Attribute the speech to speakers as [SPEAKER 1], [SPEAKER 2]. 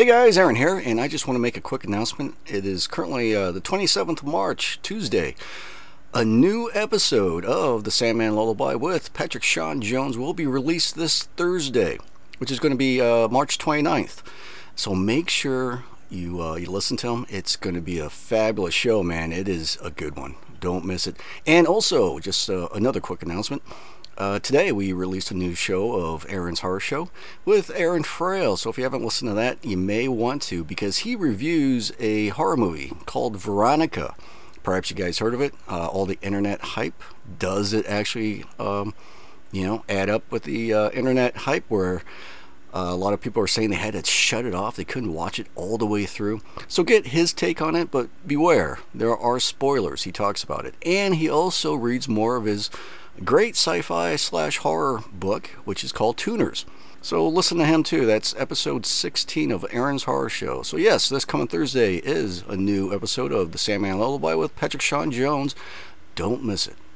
[SPEAKER 1] Hey guys, Aaron here, and I just want to make a quick announcement. It is currently uh, the 27th of March, Tuesday. A new episode of The Sandman Lullaby with Patrick Sean Jones will be released this Thursday, which is going to be uh, March 29th. So make sure you uh, you listen to him. It's going to be a fabulous show, man. It is a good one. Don't miss it. And also, just uh, another quick announcement. Uh, today we released a new show of Aaron's Horror Show with Aaron Frail. So if you haven't listened to that, you may want to because he reviews a horror movie called Veronica. Perhaps you guys heard of it. Uh, all the internet hype. Does it actually, um, you know, add up with the uh, internet hype where uh, a lot of people are saying they had to shut it off. They couldn't watch it all the way through. So get his take on it, but beware. There are spoilers. He talks about it. And he also reads more of his great sci fi slash horror book, which is called Tuners. So listen to him too. That's episode 16 of Aaron's Horror Show. So, yes, this coming Thursday is a new episode of The Sandman Lullaby with Patrick Sean Jones. Don't miss it.